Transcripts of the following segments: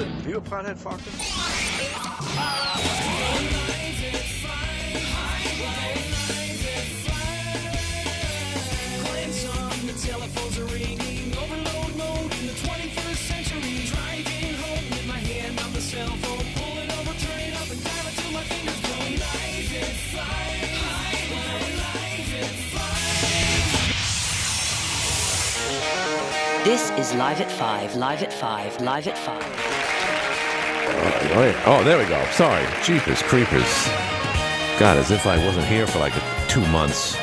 Are you a pothead, Faulkner? Telephones are ringing, overload mode in the 21st century. Driving home with my hand on the cell phone, pull it over, turn it up, and dial it till my fingers go. Life is fine, life is fine. This is Live at 5, Live at 5, Live at 5. Oh, oh, there we go. Sorry. Jeepers creepers. God, as if I wasn't here for like two months.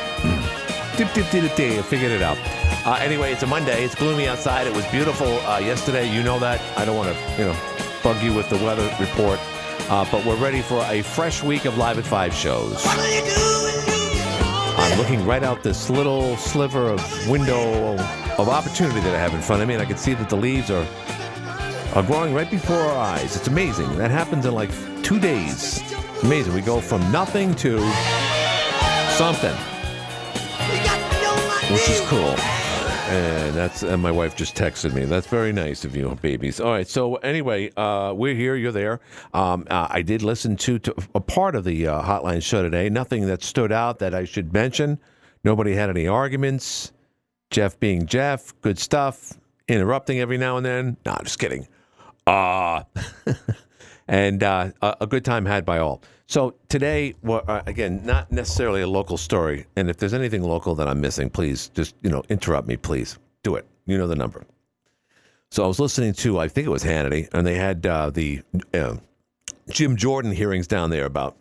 dip, dip, dip, dip, figured it out. Uh, anyway, it's a Monday. It's gloomy outside. It was beautiful uh, yesterday. You know that. I don't want to, you know, bug you with the weather report. Uh, but we're ready for a fresh week of Live at 5 shows. I'm looking right out this little sliver of window of opportunity that I have in front of me, and I can see that the leaves are are growing right before our eyes. It's amazing. That happens in like two days. It's Amazing. We go from nothing to something, which is cool. And that's and my wife just texted me. That's very nice of you, babies. All right. So anyway, uh, we're here. You're there. Um, uh, I did listen to, to a part of the uh, hotline show today. Nothing that stood out that I should mention. Nobody had any arguments. Jeff being Jeff, good stuff. Interrupting every now and then. No, I'm just kidding. Uh, and uh, a, good time had by all. So today, uh, again, not necessarily a local story. And if there's anything local that I'm missing, please just you know interrupt me. Please do it. You know the number. So I was listening to, I think it was Hannity, and they had uh, the uh, Jim Jordan hearings down there about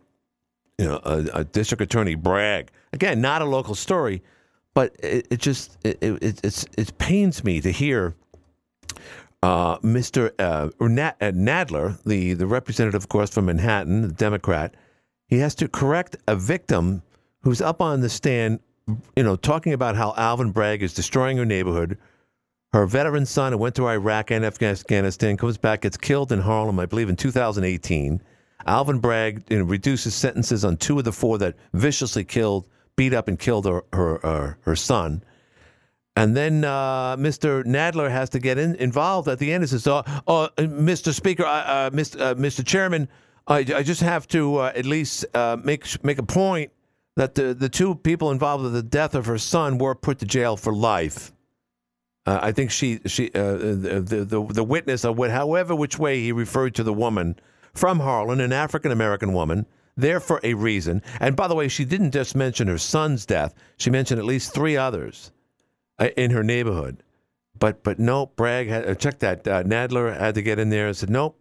you know a, a district attorney brag. Again, not a local story, but it, it just it, it it's it pains me to hear uh, Mr. Uh, Nad- uh, Nadler, the, the representative, of course, from Manhattan, the Democrat, he has to correct a victim who's up on the stand, you know, talking about how Alvin Bragg is destroying her neighborhood. Her veteran son who went to Iraq and Afghanistan comes back, gets killed in Harlem, I believe, in 2018. Alvin Bragg you know, reduces sentences on two of the four that viciously killed, beat up, and killed her her, uh, her son. And then uh, Mr. Nadler has to get in, involved at the end. He says, "Oh, oh Mr. Speaker, uh, Mr. Uh, Mr. Chairman, I, I, just have to uh, at least uh, make make a point that the the two people involved with the death of her son were put to jail for life." Uh, I think she she the, the the witness of what, however which way he referred to the woman from Harlem, an African American woman, there for a reason. And by the way, she didn't just mention her son's death; she mentioned at least three others in her neighborhood. But but no, Bragg had uh, check that. Uh, Nadler had to get in there and said nope.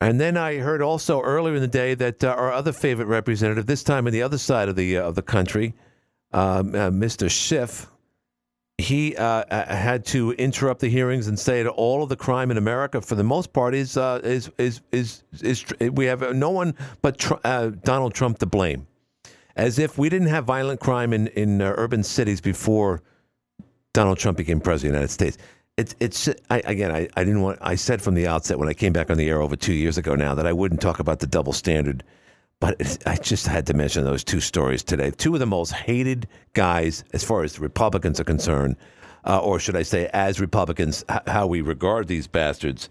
And then I heard also earlier in the day that uh, our other favorite representative, this time on the other side of the uh, of the country, um, uh, Mr. Schiff, he uh, had to interrupt the hearings and say that all of the crime in America, for the most part, is is, is is is is we have no one but tr- Donald Trump to blame, as if we didn't have violent crime in in urban cities before Donald Trump became president of the United States. It's it's I, again. I, I didn't want. I said from the outset when I came back on the air over two years ago now that I wouldn't talk about the double standard, but I just had to mention those two stories today. Two of the most hated guys as far as Republicans are concerned, uh, or should I say, as Republicans, h- how we regard these bastards.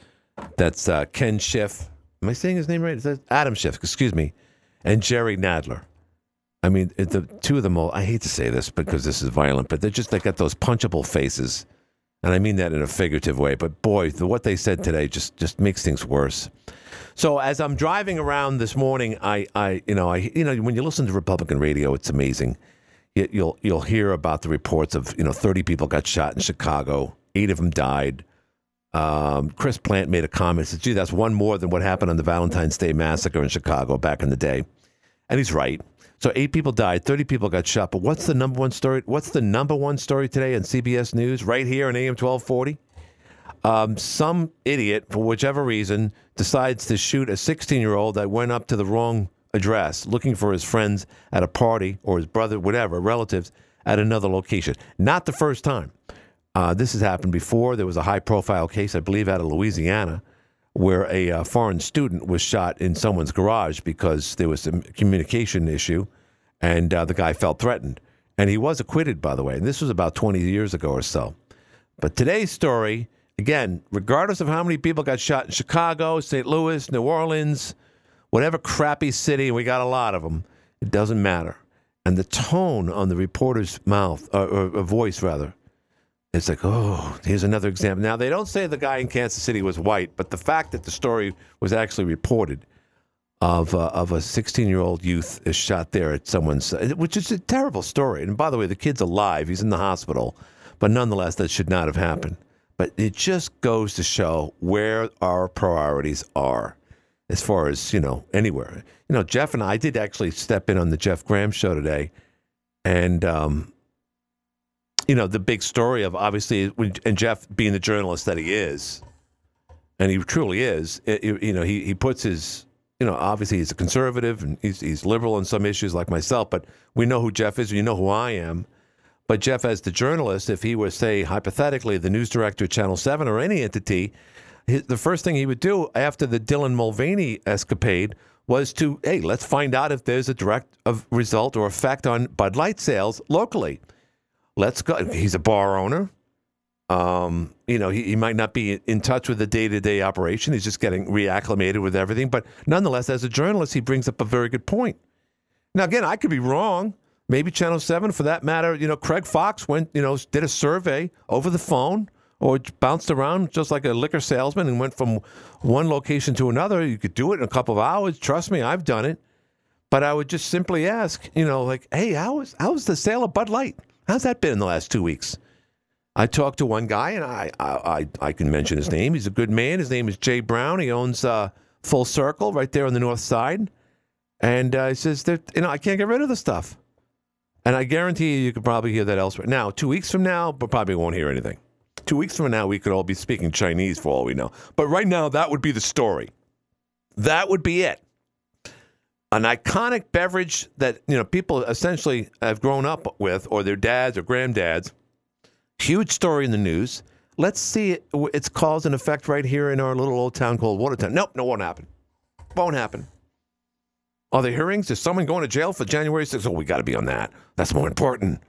That's uh, Ken Schiff. Am I saying his name right? Is that Adam Schiff? Excuse me, and Jerry Nadler. I mean, the two of them all, I hate to say this because this is violent, but they're just, they got those punchable faces. And I mean that in a figurative way. But boy, the, what they said today just, just makes things worse. So as I'm driving around this morning, I, I, you know, I, you know, when you listen to Republican radio, it's amazing. You, you'll, you'll hear about the reports of, you know, 30 people got shot in Chicago. Eight of them died. Um, Chris Plante made a comment. Said, "Gee, that's one more than what happened on the Valentine's Day massacre in Chicago back in the day," and he's right. So eight people died, 30 people got shot. But what's the number one story? What's the number one story today on CBS News right here on AM 1240? Um, some idiot, for whichever reason, decides to shoot a 16 year old that went up to the wrong address looking for his friends at a party or his brother, whatever, relatives at another location. Not the first time. Uh, this has happened before. There was a high profile case, I believe, out of Louisiana where a uh, foreign student was shot in someone's garage because there was a communication issue and uh, the guy felt threatened. And he was acquitted, by the way. And this was about 20 years ago or so. But today's story again, regardless of how many people got shot in Chicago, St. Louis, New Orleans, whatever crappy city, and we got a lot of them, it doesn't matter. And the tone on the reporter's mouth, or, or, or voice rather, it's like, oh, here's another example. Now, they don't say the guy in Kansas City was white, but the fact that the story was actually reported of uh, of a 16 year old youth is shot there at someone's, which is a terrible story. And by the way, the kid's alive; he's in the hospital, but nonetheless, that should not have happened. But it just goes to show where our priorities are, as far as you know, anywhere. You know, Jeff and I did actually step in on the Jeff Graham show today, and um, you know, the big story of obviously, and Jeff being the journalist that he is, and he truly is, it, you know, he, he puts his, you know, obviously he's a conservative and he's, he's liberal on some issues like myself, but we know who Jeff is, and you know who I am. But Jeff, as the journalist, if he was, say, hypothetically, the news director of Channel 7 or any entity, his, the first thing he would do after the Dylan Mulvaney escapade was to, hey, let's find out if there's a direct of result or effect on Bud Light sales locally. Let's go. He's a bar owner. Um, you know, he, he might not be in touch with the day to day operation. He's just getting reacclimated with everything. But nonetheless, as a journalist, he brings up a very good point. Now, again, I could be wrong. Maybe Channel 7, for that matter, you know, Craig Fox went, you know, did a survey over the phone or bounced around just like a liquor salesman and went from one location to another. You could do it in a couple of hours. Trust me, I've done it. But I would just simply ask, you know, like, hey, how was, how was the sale of Bud Light? How's that been in the last two weeks? I talked to one guy, and I I, I can mention his name. He's a good man. His name is Jay Brown. He owns uh, Full Circle right there on the north side, and uh, he says that you know I can't get rid of the stuff. And I guarantee you, you could probably hear that elsewhere. Now, two weeks from now, but probably won't hear anything. Two weeks from now, we could all be speaking Chinese for all we know. But right now, that would be the story. That would be it. An iconic beverage that you know people essentially have grown up with, or their dads or granddads. Huge story in the news. Let's see it, its cause and effect right here in our little old town called Watertown. Nope, no, won't happen. Won't happen. Are there hearings? Is someone going to jail for January 6th? Oh, we got to be on that. That's more important.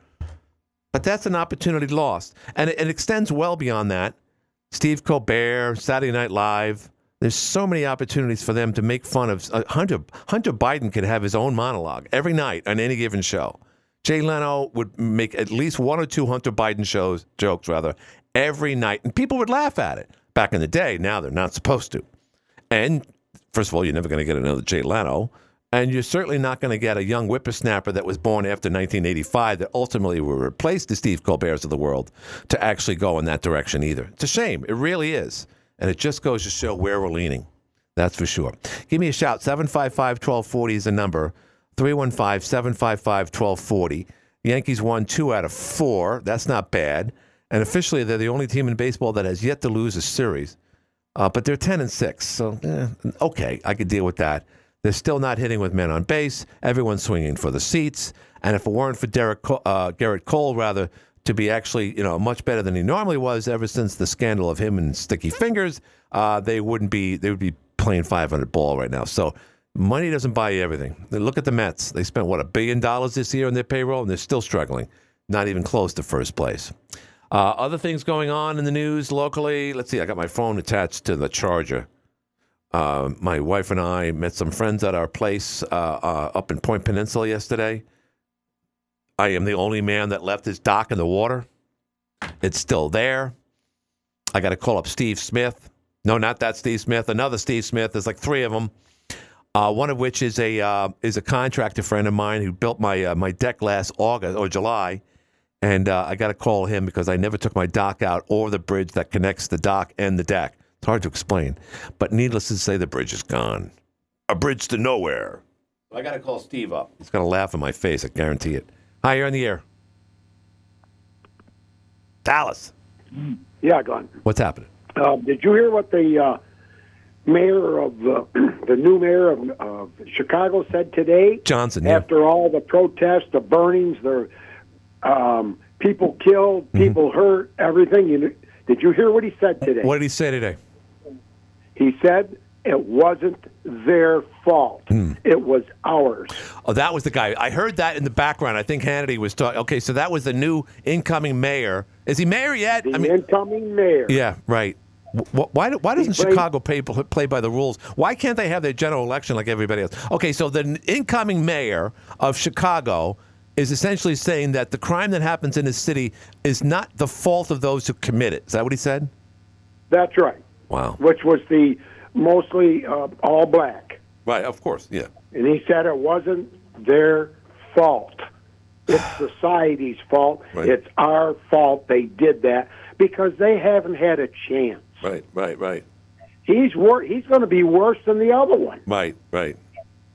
But that's an opportunity lost. And it, it, extends well beyond that. Steve Colbert, Saturday Night Live. There's so many opportunities for them to make fun of uh, Hunter. Hunter Biden could have his own monologue every night on any given show. Jay Leno would make at least one or two Hunter Biden shows jokes rather every night, and people would laugh at it. Back in the day, now they're not supposed to. And first of all, you're never going to get another Jay Leno. And you're certainly not going to get a young whippersnapper that was born after 1985 that ultimately will replace the Steve Colberts of the world to actually go in that direction either. It's a shame. It really is. And it just goes to show where we're leaning. That's for sure. Give me a shout. 755 1240 is the number. 315 755 1240. Yankees won two out of four. That's not bad. And officially, they're the only team in baseball that has yet to lose a series. Uh, but they're 10 and 6. So, eh, okay, I could deal with that. They're still not hitting with men on base. Everyone's swinging for the seats. And if it weren't for Derek, uh, Gerrit Cole, rather, to be actually, you know, much better than he normally was ever since the scandal of him and Sticky Fingers, uh, they wouldn't be, they would be playing 500 ball right now. So money doesn't buy you everything. Look at the Mets. They spent, what, a billion dollars this year on their payroll, and they're still struggling. Not even close to first place. Uh, other things going on in the news locally. Let's see, I got my phone attached to the charger. Uh, my wife and I met some friends at our place uh, uh, up in Point Peninsula yesterday. I am the only man that left his dock in the water. It's still there. I got to call up Steve Smith. No, not that Steve Smith. Another Steve Smith. There's like three of them. Uh, one of which is a uh, is a contractor friend of mine who built my uh, my deck last August or July, and I got to call him because I never took my dock out or the bridge that connects the dock and the deck. It's hard to explain. But needless to say, the bridge is gone. A bridge to nowhere. I got to call Steve up. He's going to laugh in my face. I guarantee it. Hi, you're on the air. Dallas. Yeah, gone. What's happening? Uh, did you hear what the uh, mayor of uh, the new mayor of, of Chicago said today? Johnson. Yeah. After all the protests, the burnings, the um, people killed, people mm-hmm. hurt, everything. You, did you hear what he said today? What did he say today? He said it wasn't their fault. Hmm. It was ours. Oh, that was the guy. I heard that in the background. I think Hannity was talking. Okay, so that was the new incoming mayor. Is he mayor yet? The I mean, incoming mayor. yeah, right. Wh- Why, why doesn't played- Chicago play, play by the rules? Why can't they have their general election like everybody else? Okay, so the incoming mayor of Chicago is essentially saying that the crime that happens in his city is not the fault of those who commit it. Is that what he said? That's right. Wow. Which was the mostly uh, all black. Right, of course, yeah. And he said it wasn't their fault. It's society's fault. Right. It's our fault they did that because they haven't had a chance. Right, right, right, He's wor- he's going to be worse than the other one. right, right.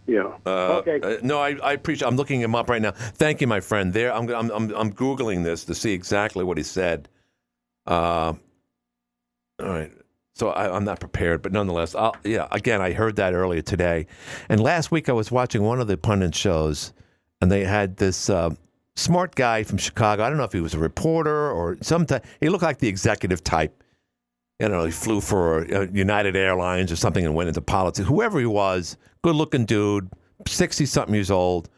Yeah. Uh, okay. uh, no, I, I appreciate. I'm looking him up right now. Thank you, my friend. There, I'm, I'm, I'm, I'm googling this to see exactly what he said. Uh, all right. So I, I'm not prepared, but nonetheless, I'll, yeah. Again, I heard that earlier today, and last week I was watching one of the pundit shows, and they had this uh, smart guy from Chicago. I don't know if he was a reporter or some. type. He looked like the executive type. You know, he flew for uh, United Airlines or something and went into politics. Whoever he was, good looking dude, sixty something years old,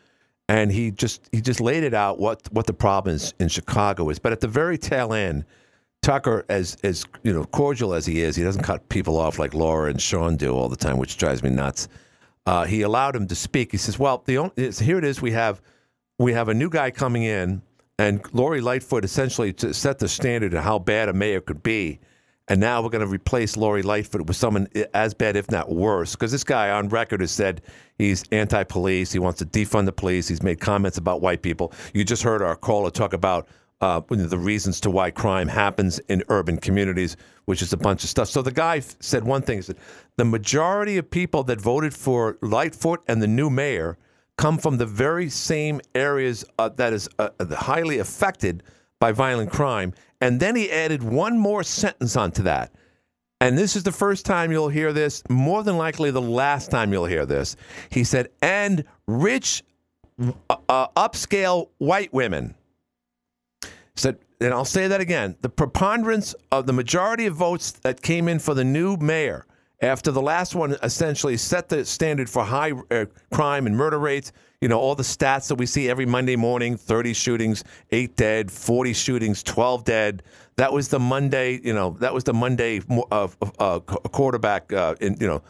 and he just he just laid it out what what the problem is in Chicago is. But at the very tail end, Tucker, as as you know, cordial as he is, he doesn't cut people off like Laura and Sean do all the time, which drives me nuts. Uh, he allowed him to speak. He says, "Well, the only, here it is. We have we have a new guy coming in, and Lori Lightfoot essentially to set the standard of how bad a mayor could be." And now we're going to replace Lori Lightfoot with someone as bad, if not worse, because this guy on record has said he's anti-police. He wants to defund the police. He's made comments about white people. You just heard our caller talk about uh, the reasons to why crime happens in urban communities, which is a bunch of stuff. So the guy f- said one thing: he said the majority of people that voted for Lightfoot and the new mayor come from the very same areas uh, that is uh, highly affected by violent crime. And then he added one more sentence onto that. And this is the first time you'll hear this, more than likely the last time you'll hear this. He said, and rich, uh, uh, upscale white women. Said, and I'll say that again the preponderance of the majority of votes that came in for the new mayor after the last one essentially set the standard for high uh, crime and murder rates. You know, all the stats that we see every Monday morning 30 shootings, eight dead, 40 shootings, 12 dead. That was the Monday, you know, that was the Monday uh, uh, quarterback, in, you know,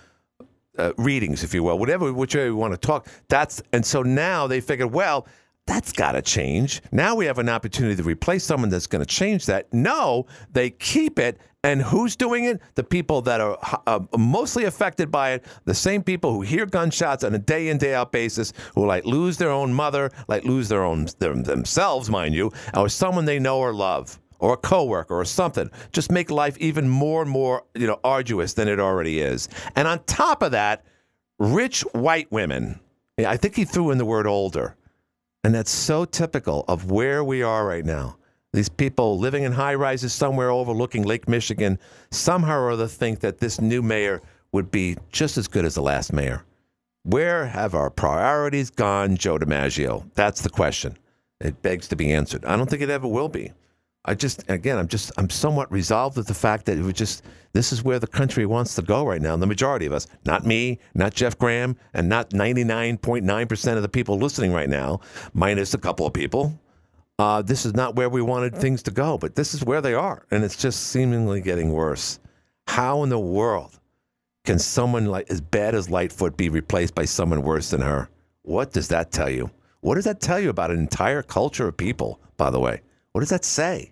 uh, readings, if you will, whatever, whichever you want to talk. That's and so now they figured, well, that's got to change. Now we have an opportunity to replace someone that's going to change that. No, they keep it. And who's doing it? The people that are uh, mostly affected by it, the same people who hear gunshots on a day in, day out basis, who like lose their own mother, like lose their own their, themselves, mind you, or someone they know or love, or a coworker or something. Just make life even more and more, you know, arduous than it already is. And on top of that, rich white women. I think he threw in the word older. And that's so typical of where we are right now. These people living in high rises somewhere overlooking Lake Michigan somehow or other think that this new mayor would be just as good as the last mayor. Where have our priorities gone, Joe DiMaggio? That's the question. It begs to be answered. I don't think it ever will be. I just, again, I'm just, I'm somewhat resolved with the fact that it was just, this is where the country wants to go right now. And the majority of us, not me, not Jeff Graham, and not 99.9% of the people listening right now, minus a couple of people, uh, this is not where we wanted things to go, but this is where they are. And it's just seemingly getting worse. How in the world can someone like as bad as Lightfoot be replaced by someone worse than her? What does that tell you? What does that tell you about an entire culture of people, by the way? What does that say?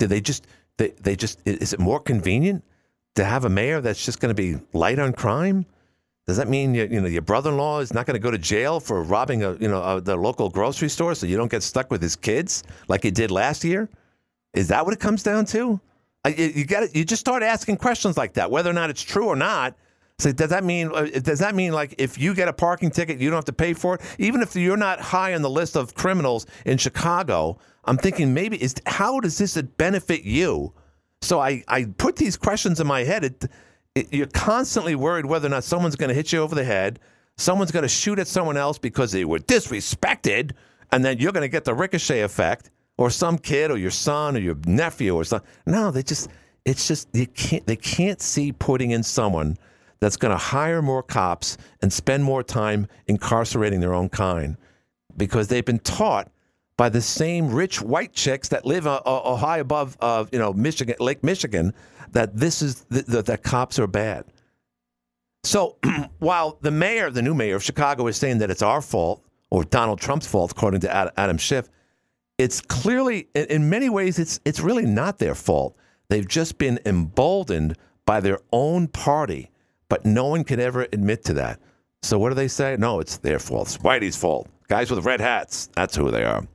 Did they just they, they just is it more convenient to have a mayor that's just going to be light on crime? Does that mean you, you know your brother-in-law is not going to go to jail for robbing a you know a, the local grocery store so you don't get stuck with his kids like he did last year? Is that what it comes down to? I, you you got you just start asking questions like that, whether or not it's true or not. So does that mean uh, does that mean like if you get a parking ticket, you don't have to pay for it, even if you're not high on the list of criminals in Chicago? I'm thinking maybe is how does this benefit you? So I, I put these questions in my head. It, it, you're constantly worried whether or not someone's going to hit you over the head, someone's going to shoot at someone else because they were disrespected, and then you're going to get the ricochet effect, or some kid, or your son, or your nephew, or something. No, they just it's just you can't they can't see putting in someone that's going to hire more cops and spend more time incarcerating their own kind because they've been taught by the same rich white chicks that live uh, uh, high above, uh, you know, Michigan, Lake Michigan, that this is th- th- that cops are bad. So while the mayor, the new mayor of Chicago, is saying that it's our fault or Donald Trump's fault, according to Ad- Adam Schiff, it's clearly, in, in many ways, it's it's really not their fault. They've just been emboldened by their own party, but no one can ever admit to that. So what do they say? No, it's their fault. It's Whitey's fault. Guys with red hats. That's who they are.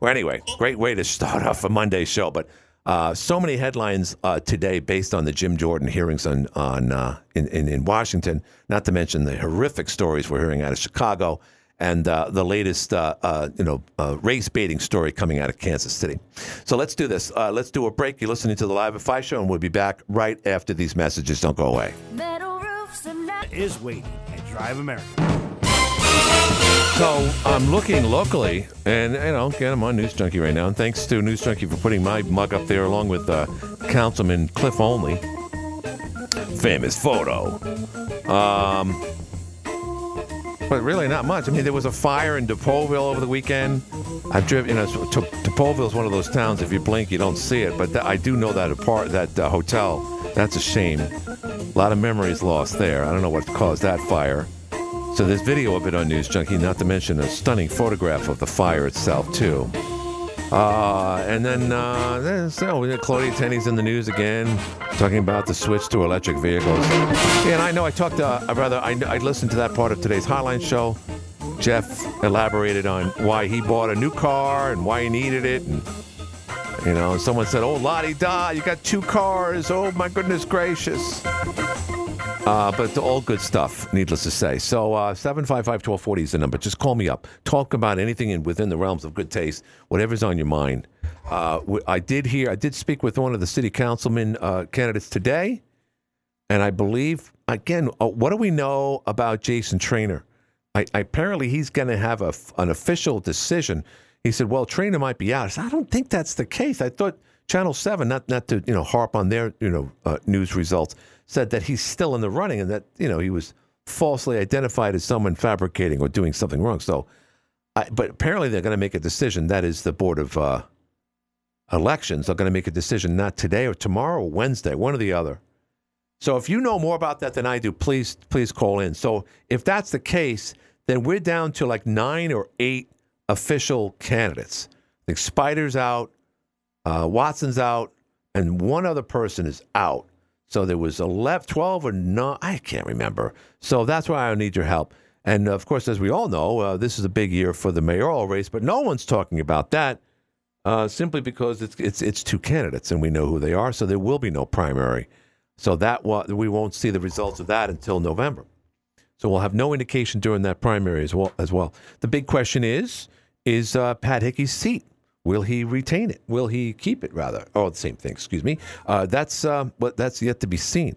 Well, anyway, great way to start off a Monday show. But uh, so many headlines uh, today based on the Jim Jordan hearings on, on uh, in, in, in Washington, not to mention the horrific stories we're hearing out of Chicago and uh, the latest uh, uh, you know uh, race baiting story coming out of Kansas City. So let's do this. Uh, let's do a break. You're listening to the Live at Five show, and we'll be back right after these messages. Don't go away. Metal roofs and la- is waiting at Drive America. So I'm looking locally, and you know, again, I'm on NewzJunky right now. And thanks to NewzJunky for putting my mug up there, along with uh, Councilman Cliff Olney. Famous photo. Um, but really, not much. I mean, there was a fire in Depauville over the weekend. I've driven, you know, to, Depauville is one of those towns. If you blink, you don't see it. But th- I do know that apart that uh, hotel. That's a shame. A lot of memories lost there. I don't know what caused that fire. So there's video of it on NewzJunky, not to mention a stunning photograph of the fire itself too. Uh, and then uh, know, Claudia Tenney's in the news again, talking about the switch to electric vehicles. Yeah, and I know I talked uh, rather, I, I listened to that part of today's Hotline show. Jeff elaborated on why he bought a new car and why he needed it. And, you know, someone said, oh, Lottie Da, you got two cars. Oh, my goodness gracious. Uh, but all good stuff, needless to say. So uh, 755-1240 is the number. Just call me up. Talk about anything in, within the realms of good taste, whatever's on your mind. Uh, I did hear, I did speak with one of the city councilman uh, candidates today, and I believe, again, uh, what do we know about Jason Trainer? I, I, apparently, he's going to have a an official decision. He said, "Well, Trainer might be out." I, said, I don't think that's the case. I thought Channel Seven, not not to you know harp on their you know uh, news results, said that he's still in the running and that you know he was falsely identified as someone fabricating or doing something wrong. So, I, but apparently they're going to make a decision. That is the board of uh, elections are going to make a decision not today or tomorrow or Wednesday, one or the other. So if you know more about that than I do, please please call in. So if that's the case, then we're down to like nine or eight official candidates. I think Spider's out, uh, Watson's out, and one other person is out. So there was 11, 12 or no, I can't remember. So that's why I need your help. And of course, as we all know, uh, this is a big year for the mayoral race, but no one's talking about that uh, simply because it's, it's, it's two candidates and we know who they are. So there will be no primary. So that wa- we won't see the results of that until November. So we'll have no indication during that primary as well. As well, the big question is: is uh, Pat Hickey's seat? Will he retain it? Will he keep it? Rather, oh, the same thing. Excuse me. Uh, that's uh, but that's yet to be seen.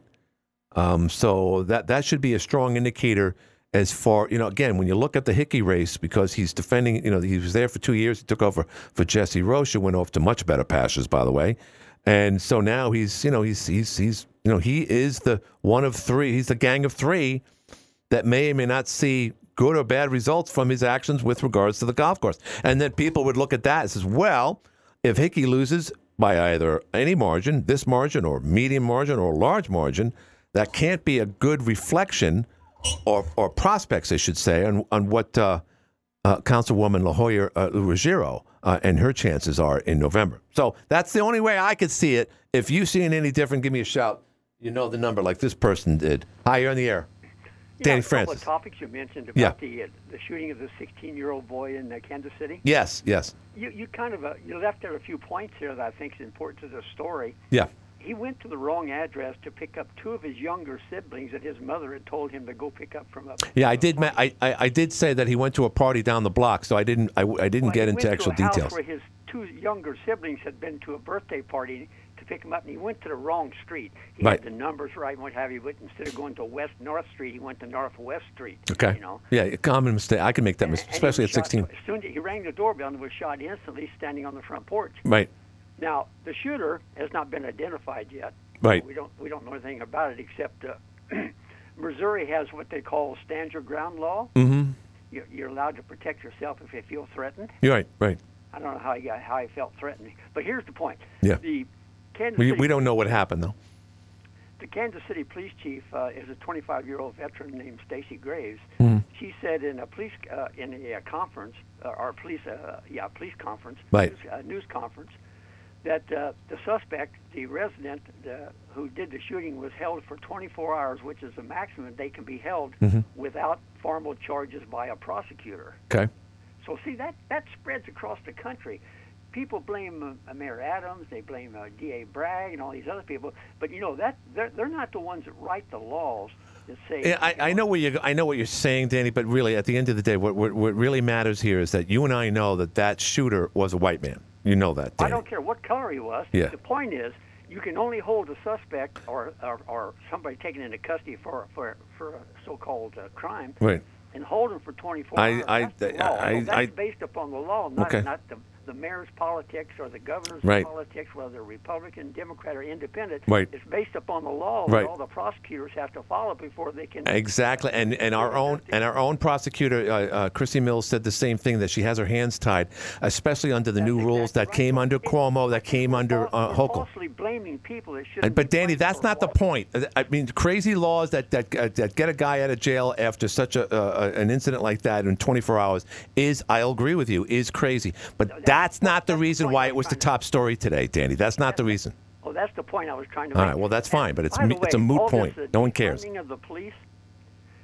Um, so that that should be a strong indicator as far you know. Again, when you look at the Hickey race, because he's defending, you know, he was there for two years. He took over for Jesse Roshia, went off to much better pastures, by the way. And so now he's, you know, he's he's he's you know he is the one of three. He's the gang of three that may or may not see good or bad results from his actions with regards to the golf course. And then people would look at that and says, well, if Hickey loses by either any margin, this margin or medium margin or large margin, that can't be a good reflection or, or prospects, I should say, on, on what uh, uh, Councilwoman La Jolla uh, Ruggiero uh, and her chances are in November. So that's the only way I could see it. If you see it any different, give me a shout. You know the number like this person did. Hi, you're on the air. Yeah, Danny a couple of topics you mentioned about Yeah. the uh, the shooting of the 16 year old boy in uh, Kansas City. Yes, yes. You you kind of uh, you left out a few points here that I think is important to the story. Yeah. He went to the wrong address to pick up two of his younger siblings that his mother had told him to go pick up from up. Yeah, I did. Ma- I, I I did say that he went to a party down the block, so I didn't. I, I didn't Well, get he into actual to a house details. Where his two younger siblings had been to a birthday party to pick him up, and he went to the wrong street. He Right. had the numbers right, and what have you, but instead of going to West North Street, he went to Northwest Street. Okay. You know. Yeah, a common mistake. I can make that mistake, especially at shot- 16. As soon as he rang the doorbell and was shot instantly standing on the front porch. Right. Now, the shooter has not been identified yet. Right. We don't we don't know anything about it except uh, Missouri has what they call stand your ground law. Mm-hmm. You're, you're allowed to protect yourself if you feel threatened. You're right, right. I don't know how you got, how I felt threatened, but here's the point. Yeah. The Kansas We, City, we don't know what happened though. the Kansas City police chief uh, is a 25-year-old veteran named Stacy Graves. Mm-hmm. She said in a police uh, in a uh, conference, uh, or police, uh, yeah, police conference, Right. news, uh, news conference, that uh, the suspect, the resident who did the shooting, was held for 24 hours, which is the maximum they can be held Mm-hmm. without formal charges by a prosecutor. Okay. So see that that spreads across the country. People blame uh, Mayor Adams, they blame uh, D.A. Bragg, and all these other people. But you know that they're they're not the ones that write the laws that say. Yeah, I, I know what you I know what you're saying, Danny. But really, at the end of the day, what, what what really matters here is that you and I know that that shooter was a white man. You know that, I don't care what color he was. Yeah. The point is, you can only hold a suspect or or, or somebody taken into custody for for for a so-called uh, crime. Right. And hold them for 24 I- hours. I- That's law. I- that's based upon the law, not Okay. not the the mayor's politics or the governor's Right. politics, whether they're Republican, Democrat, or Independent. Right. It's based upon the law Right. that all the prosecutors have to follow before they can. Exactly, and and our own and our own prosecutor, uh, uh, Chrissy Mills, said the same thing that she has her hands tied, especially under the new That's rules that exactly came under Cuomo, that came under uh, Hochul. blaming people But Danny, that's not the point. I mean, crazy laws that that uh, that get a guy out of jail after such a uh, an incident like that in 24 hours is, I'll agree with you, is crazy. But that's not the reason why it was the top story today, Danny. That's not the reason. Oh, that's the point I was trying to make. All right, well, that's fine, but it's mo- it's a moot point. No one cares. of the police.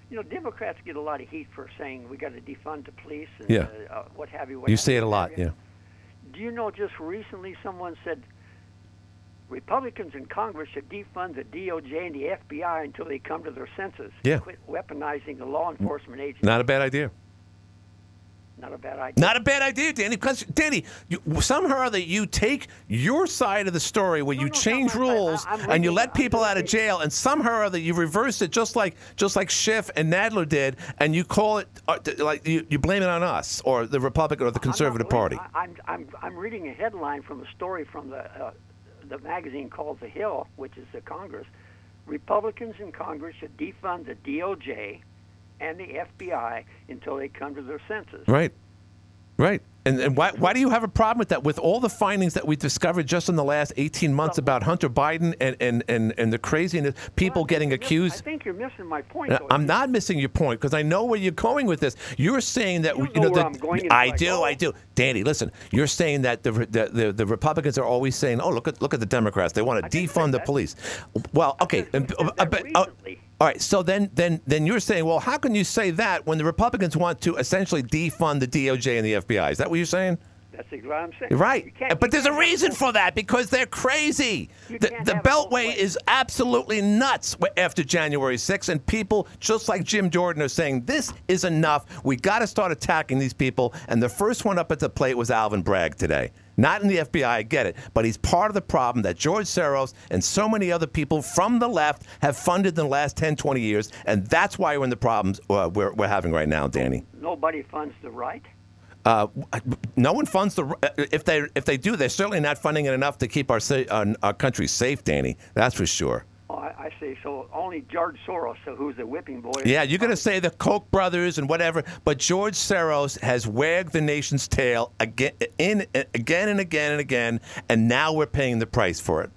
You know, Democrats get a lot of heat for saying we got to defund the police and Yeah. uh, uh, what have you. What You have say it a lot, yeah. Do you know just recently someone said Republicans in Congress should defund the DOJ and the FBI until they come to their senses. Yeah. Quit weaponizing the law enforcement agencies. Not a bad idea. Not a bad idea. Not a bad idea, Danny. Because Danny, you, somehow or other you take your side of the story where No, you no, change rules I- and you let people out of jail, and somehow or other you reverse it, just like just like Schiff and Nadler did, and you call it uh, like you, you blame it on us or the Republican or the I'm Conservative Party. I- I'm, I'm, I'm reading a headline from a story from the, uh, the magazine called The Hill, which is the Congress. Republicans in Congress should defund the DOJ and the FBI until they come to their senses. Right. Right. And, and why, why do you have a problem with that? With all the findings that we discovered just in the last 18 months about Hunter Biden and, and, and, and the craziness, people Well, getting miss- accused. I think you're missing my point. Uh, though. I'm not missing your point because I know where you're going with this. You're saying that You know where I'm going I do, oh. I do. Danny, listen. You're saying that the, the the the Republicans are always saying, "Oh, look at look at the Democrats. They want to defund the police." Well, okay, just and- uh, that but- uh, recently. All right. So then then then you're saying, well, how can you say that when the Republicans want to essentially defund the DOJ and the FBI? Is that what you're saying? That's exactly what I'm saying. Right. But there's a reason for that because they're crazy. You The, the have it both Beltway is absolutely nuts after January 6th, and people just like Jim Jordan are saying, this is enough. We got to start attacking these people. And the first one up at the plate was Alvin Bragg today. Not in the FBI, I get it, but he's part of the problem that George Soros and so many other people from the left have funded in the last 10, 20 years, and that's why we're in the problems uh, we're, we're having right now, Danny. Nobody funds the right. Uh, no one funds the. If they if they do, they're certainly not funding it enough to keep our sa- uh, our country safe, Danny. That's for sure. Oh, I, I say so. Only George Soros, so who's the whipping boy. Yeah, you're going to say the Koch brothers and whatever, but George Soros has wagged the nation's tail again, in, again and again and again, and now we're paying the price for it.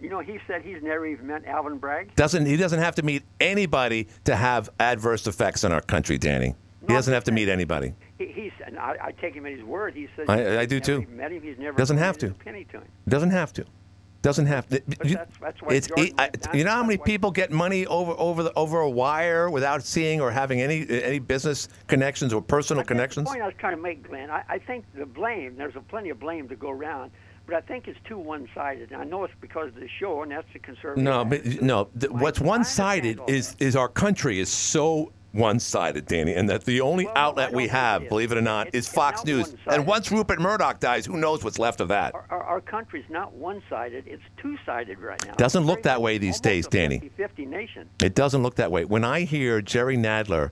You know, he said he's never even met Alvin Bragg. Doesn't he doesn't have to meet anybody to have adverse effects on our country, Danny. He doesn't have to meet anybody. He, he's, and I, I take him at his word. He says I- I do too. Met him. He's never Doesn't have to. a penny to him. Doesn't have to. Doesn't have to. You- that's- that's it's, it- I- you know how many people get money over over the, over a wire without seeing or having any any business connections or personal connections? The point I was trying to make, Glenn. I, I think the blame. There's a plenty of blame to go around, but I think it's too one-sided. And I know it's because of the show, and that's the conservative. No, but, no. th- I- what's one-sided all is our country is so one-sided, Danny, and that the only Well, outlet we have, it believe it or not, It's- is Fox not News. one-sided. And once Rupert Murdoch dies, who knows what's left of that? Our, our, our country's not one-sided. It's two-sided right now. Doesn't It's look that way these days, Danny. 50-50 nation. It doesn't look that way. When I hear Jerry Nadler,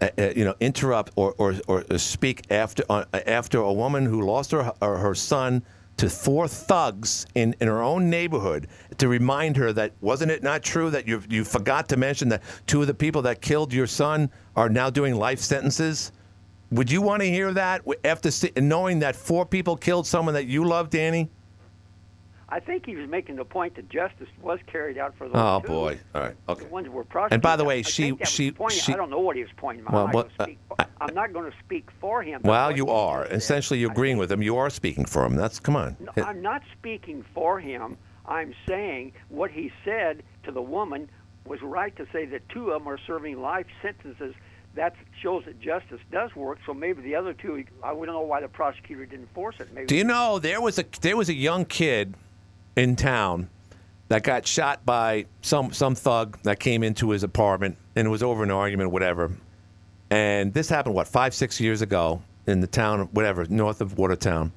uh, uh, you know, interrupt or or, or speak after uh, after a woman who lost her her son to four thugs in, in her own neighborhood to remind her that wasn't it not true that you you forgot to mention that two of the people that killed your son are now doing life sentences? Would you want to hear that after knowing that four people killed someone that you love, Danny? I think he was making the point that justice was carried out for those Oh two. boy! All right, okay. The ones were prosecuted. And by the way, I she- think that was she- she- I don't know what he was pointing. Well, I'm, not what- gonna speak, uh, I'm not going to speak for him. Well, you are essentially you're agreeing with him. You are speaking for him. That's come on. No, I'm not speaking for him. I'm saying what he said to the woman was right to say that two of them are serving life sentences. That shows that justice does work. So maybe the other two, I wouldn't know why the prosecutor didn't force it. Maybe Do you know there was a there was a young kid in town that got shot by some some thug that came into his apartment and it was over an argument, whatever. And this happened what five six years ago in the town, whatever, north of Watertown.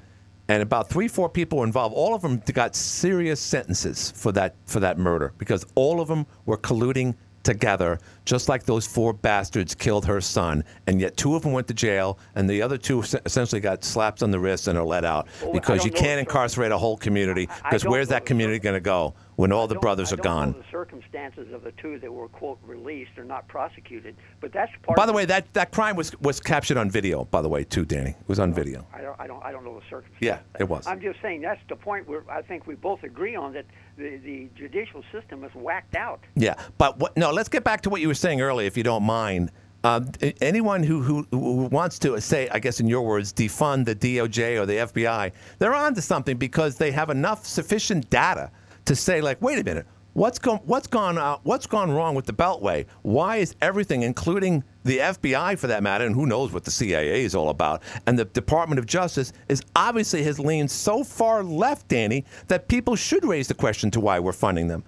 And about three four people were involved. All of them got serious sentences for that for that murder because all of them were colluding together, just like those four bastards killed her son. And yet two of them went to jail, and the other two essentially got slapped on the wrist and are let out oh, Well, because don't you can't incarcerate a whole community. Because where's that community going to go when all the brothers I are don't gone? Know the circumstances of the two that were quote released or not prosecuted, but that's part. By of the way, that, that crime was was captured on video. By the way, too, Danny, it was on video. I don't, I don't, I don't know the circumstances. Yeah, it was. I'm just saying that's the point where I think we both agree on that the, the judicial system is whacked out. Yeah, but what, no, let's get back to what you were saying earlier, if you don't mind. A- anyone who, who, who wants to say, I guess in your words, defund the DOJ or the FBI, they're on to something because they have enough sufficient data to say, like, wait a minute, what's gone, what's gone, uh, what's gone wrong with the Beltway? Why is everything, including the FBI for that matter, and who knows what the CIA is all about, and the Department of Justice is obviously has leaned so far left, Danny, that people should raise the question to why we're funding them.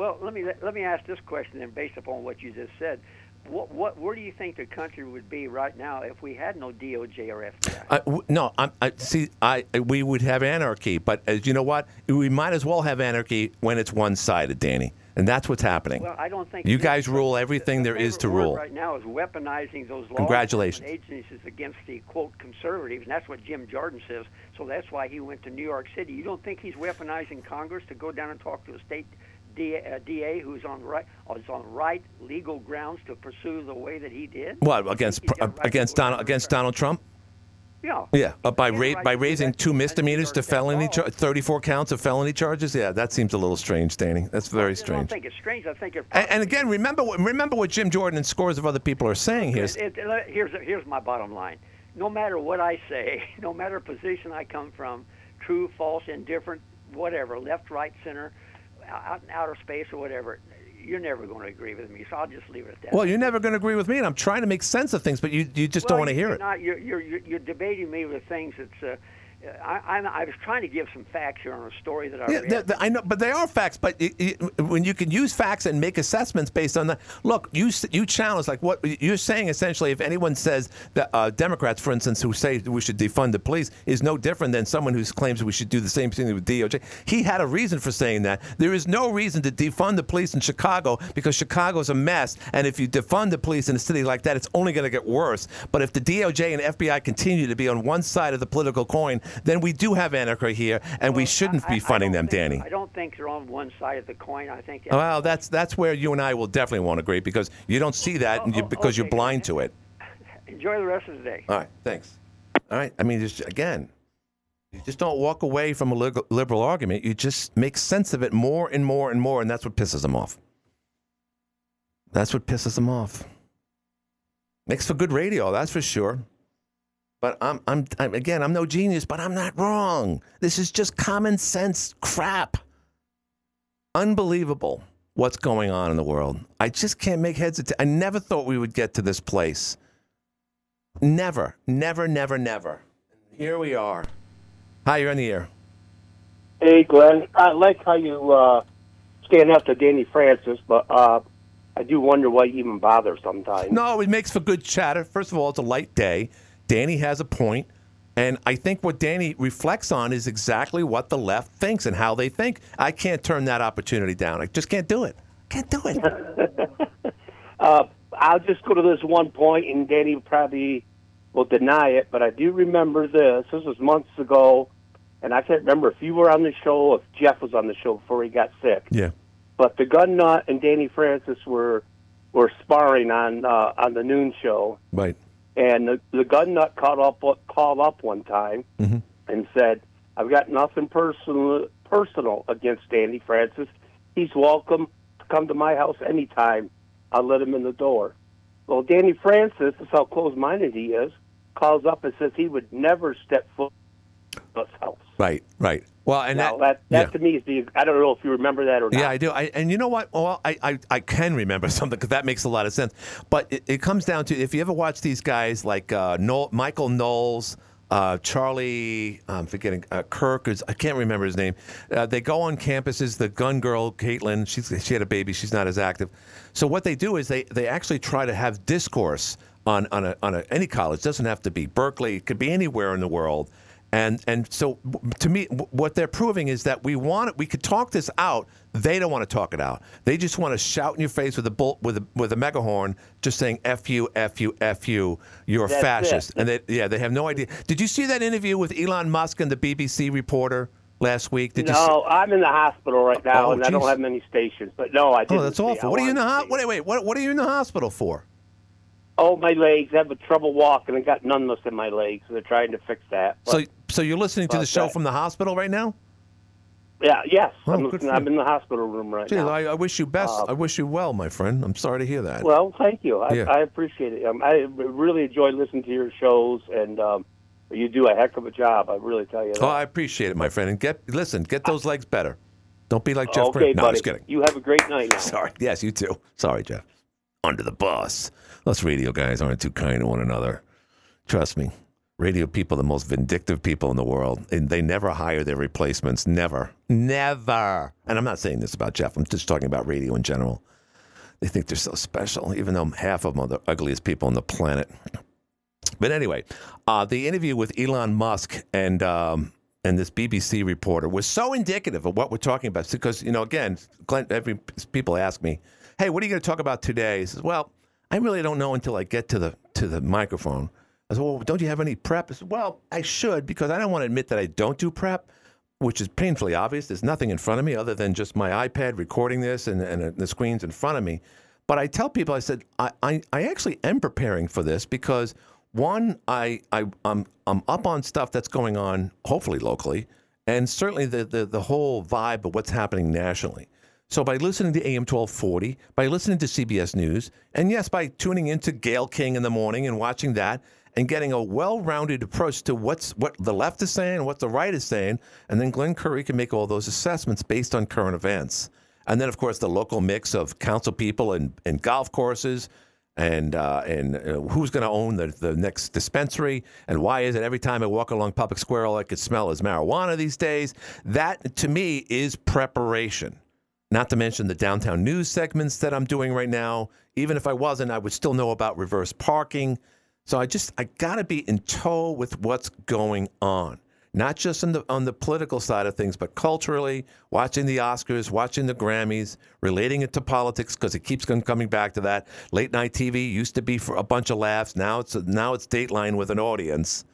Well, let me let me ask this question then, based upon what you just said. What, what, where do you think the country would be right now if we had no DOJ or FBI? I, w- no, I'm, I see. I we would have anarchy, but as you know what, we might as well have anarchy when it's one-sided, Danny, and that's what's happening. Well, I don't think you guys rule everything the there is to rule. Right now is weaponizing those law Congratulations. agencies against the quote conservatives, and that's what Jim Jordan says. So that's why he went to New York City. You don't think he's weaponizing Congress to go down and talk to a state DA, uh, DA who's on right is on right legal grounds to pursue the way that he did? What against got a right against Donald against Donald Trump? Yeah. Yeah, uh, by a ra- right by raising two misdemeanors to felony, char- 34 counts of felony charges. Yeah, that seems a little strange, Danny. That's very strange. I don't think it's strange. I think it. And, and again, remember what remember what Jim Jordan and scores of other people are saying here. It, it, it- here's here's my bottom line. No matter what I say, no matter position I come from, true, false, indifferent, whatever, left, right, center, out in outer space or whatever, you're never going to agree with me. So I'll just leave it at that. Well, you're never going to agree with me, and I'm trying to make sense of things, but you you just Well, don't want to hear it. Not, you're, you're you're you're debating me with things that's. Uh, I, I was trying to give some facts here on a story that I Yeah, read. th- th- I know, but they are facts. But y y when you can use facts and make assessments based on that, look, you you challenge like what you're saying. Essentially, if anyone says that uh, Democrats, for instance, who say we should defund the police, is no different than someone who claims we should do the same thing with DOJ. He had a reason for saying that. There is no reason to defund the police in Chicago because Chicago's a mess, and if you defund the police in a city like that, it's only going to get worse. But if the DOJ and FBI continue to be on one side of the political coin, then we do have anarchy here, and we shouldn't I- be funding them, think- Danny. I don't think they're on one side of the coin. I think. Well, that's that's where you and I will definitely won't agree because you don't see that and you, Oh, oh, because you're blind to it. Enjoy the rest of the day. All right, thanks. All right, I mean, just again, you just don't walk away from a liberal argument. You just make sense of it more and more and more, and that's what pisses them off. That's what pisses them off. Makes for good radio, that's for sure. But I'm, I'm, I'm again, I'm no genius, but I'm not wrong. This is just common sense crap. Unbelievable what's going on in the world. I just can't make heads. Or t- I never thought we would get to this place. Never, never, never, never. Here we are. Hi, you're on the air. Hey, Glenn. I like how you uh, stand up to Danny Francis, but uh, I do wonder why you even bother sometimes. No, it makes for good chatter. First of all, it's a light day. Danny has a point, and I think what Danny reflects on is exactly what the left thinks and how they think. I can't turn that opportunity down. I just can't do it. Can't do it. Uh, I'll just go to this one point, and Danny probably will deny it, but I do remember this. This was months ago and I can't remember if you were on the show, if Jeff was on the show before he got sick. Yeah. But the Gun Nut and Danny Francis were were sparring on uh, on the noon show, Right. And the, the Gun Nut called up called up one time Mhm. and said, "I've got nothing personal personal against Danny Francis. He's welcome to come to my house anytime. I'll let him in the door." Well, Danny Francis, that's how close-minded he is, calls up and says he would never step foot in his house. Right. Right. Well, and now, that, that, that yeah. to me is the. I don't know if you remember that or not. Yeah, I do. I, and you know what? Well, I, I, I can remember something because that makes a lot of sense. But it, it comes down to if you ever watch these guys like uh, Noel, Michael Knowles, uh, Charlie, I'm forgetting, uh, Kirk, is, I can't remember his name. Uh, they go on campuses. The gun girl, Caitlin, she's, she had a baby. She's not as active. So what they do is they, they actually try to have discourse on, on, a, on a, any college. It doesn't have to be Berkeley. It could be anywhere in the world. And and so to me, what they're proving is that we want it. We could talk this out. They don't want to talk it out. They just want to shout in your face with a bull, with a with a megahorn, just saying "f you, f you, f you." You're a fascist, it. and they yeah, they have no idea. Did you see that interview with Elon Musk and the BBC reporter last week? Did? No, I'm in the hospital right now, Oh, and I don't have many stations. But no, I oh, didn't. Oh, that's awful. What are you in the ho- wait, wait, what, what are you in the hospital for? Oh, my legs. I have a trouble walking. I got numbness in my legs. They're trying to fix that. But, So so you're listening to the show that. from the hospital right now? yeah, yes, Oh, I'm, listening. I'm in the hospital room right now. I, I wish you best. Uh, I wish you well, my friend. I'm sorry to hear that. Well, thank you. I, Yeah. I appreciate it. Um, I really enjoy listening to your shows, and um, you do a heck of a job. I really tell you that. Oh, I appreciate it, my friend. And get listen, get those legs better. Don't be like Jeff okay, Grant. No, buddy. I'm just kidding. You have a great night now. Sorry. Yes, you too. Sorry, Jeff. Under the bus. Us radio guys aren't too kind to one another. Trust me. Radio people the most vindictive people in the world, and they never hire their replacements. Never. Never. And I'm not saying this about Jeff. I'm just talking about radio in general. They think they're so special, even though half of them are the ugliest people on the planet. But anyway, uh, the interview with Elon Musk and um, and this BBC reporter was so indicative of what we're talking about. Because you know, again, Glenn, every people ask me, "Hey, what are you going to talk about today?" He says, "Well, I really don't know until I get to the to the microphone." I said, "Well, don't you have any prep?" I said, "Well, I should because I don't want to admit that I don't do prep." Which is painfully obvious. There's nothing in front of me other than just my iPad recording this and, and the screens in front of me. But I tell people, I said, I, I, I actually am preparing for this because one, I, I I'm I'm up on stuff that's going on, hopefully locally, and certainly the, the the whole vibe of what's happening nationally. So by listening to AM 1240, by listening to CBS News, and yes, by tuning into Gayle King in the morning and watching that and getting a well-rounded approach to what's what the left is saying, what the right is saying, and then Glenn Curry can make all those assessments based on current events. And then, of course, the local mix of council people and, and golf courses and uh, and uh, who's going to own the, the next dispensary and why is it every time I walk along Public Square all I could smell is marijuana these days? That to me is preparation. Not to mention the downtown news segments that I'm doing right now. Even if I wasn't, I would still know about reverse parking. So I just I got to be in tow with what's going on. Not just on the on the political side of things, but culturally, watching the Oscars, watching the Grammys, relating it to politics because it keeps on coming back to that. Late night TV used to be for a bunch of laughs. Now it's now it's Dateline with an audience,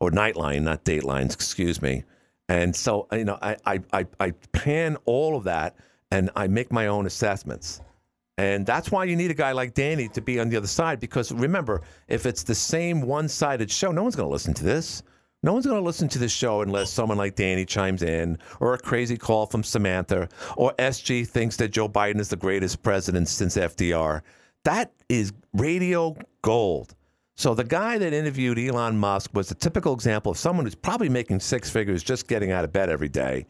or Nightline, not Datelines. Excuse me. And so you know, I I I, I pan all of that and I make my own assessments. And that's why you need a guy like Danny to be on the other side. Because remember, if it's the same one sided show, no one's going to listen to this. No one's going to listen to this show unless someone like Danny chimes in, or a crazy call from Samantha, or SG thinks that Joe Biden is the greatest president since FDR. That is radio gold. So the guy that interviewed Elon Musk was a typical example of someone who's probably making six figures just getting out of bed every day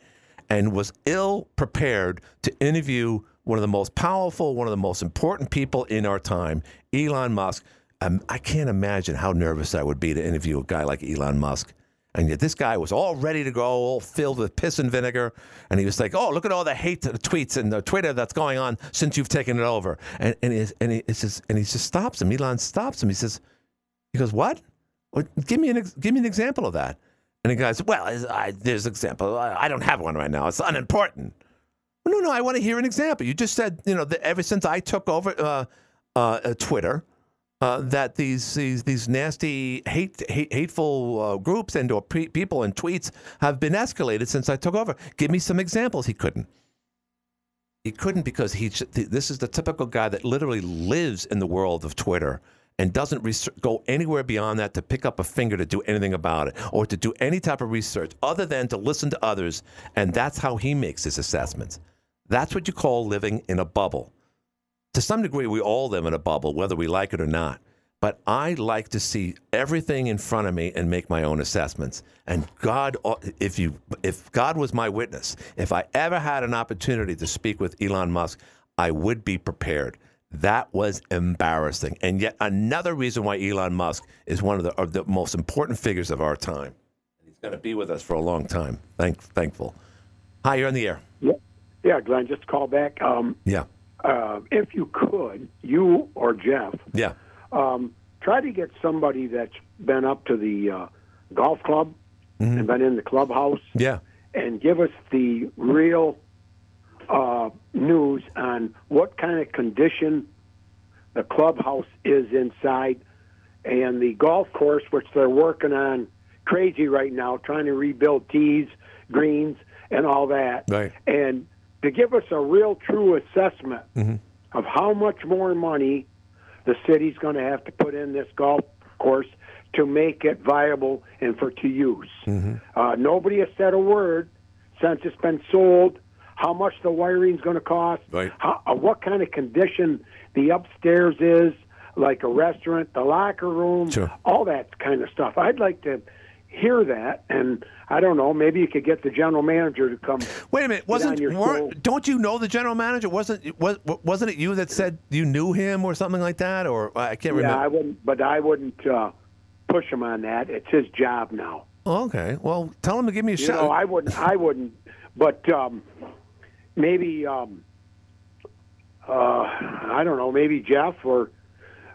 and was ill prepared to interview one of the most powerful, one of the most important people in our time, Elon Musk. Um, I can't imagine how nervous I would be to interview a guy like Elon Musk. And yet this guy was all ready to go, all filled with piss and vinegar. And he was like, oh, look at all the hate the tweets and the Twitter that's going on since you've taken it over. And, and, he, and, he, just, and he just stops him. Elon stops him. He says, he goes, what? Give, me an, give me an example of that. And the guy said, well, I, there's an example. I, I don't have one right now. It's unimportant. No, no, I want to hear an example. You just said, you know, that ever since I took over uh, uh, uh, Twitter, uh, that these these these nasty hate, hate hateful uh, groups and or pre- people and tweets have been escalated since I took over. Give me some examples. He couldn't. He couldn't because he. This is the typical guy that literally lives in the world of Twitter and doesn't go anywhere beyond that to pick up a finger to do anything about it or to do any type of research other than to listen to others. And that's how he makes his assessments. That's what you call living in a bubble. To some degree, we all live in a bubble, whether we like it or not. But I like to see everything in front of me and make my own assessments. And God, uh, if you, if God was my witness, if I ever had an opportunity to speak with Elon Musk, I would be prepared. That was embarrassing. And yet another reason why Elon Musk is one of the, of the most important figures of our time. He's going to be with us for a long time. Thank, thankful. Hi, you're on the air. Yeah, yeah, Glenn, just call back. Um, Yeah. uh, if you could, you or Jeff, Yeah. um, try to get somebody that's been up to the uh, golf club and been in the clubhouse Yeah. and give us the real uh, news on what kind of condition the clubhouse is inside and the golf course, which they're working on crazy right now, trying to rebuild tees, greens, and all that. Right. And to give us a real true assessment of how much more money the city's going to have to put in this golf course to make it viable and for to use. Uh, nobody has said a word since it's been sold. How much the wiring's going to cost? Right. How, uh, what kind of condition the upstairs is, like a restaurant, the locker room, Sure. all that kind of stuff. I'd like to hear that, and I don't know. Maybe you could get the general manager to come. Wait a minute. Wasn't don't you know the general manager? Wasn't was, wasn't it you that said you knew him or something like that? Or I can't Yeah, remember. I wouldn't, but I wouldn't uh, push him on that. It's his job now. Okay. Well, tell him to give me a You shot. know, I wouldn't. I wouldn't. But um, maybe um, uh, I don't know. Maybe Jeff or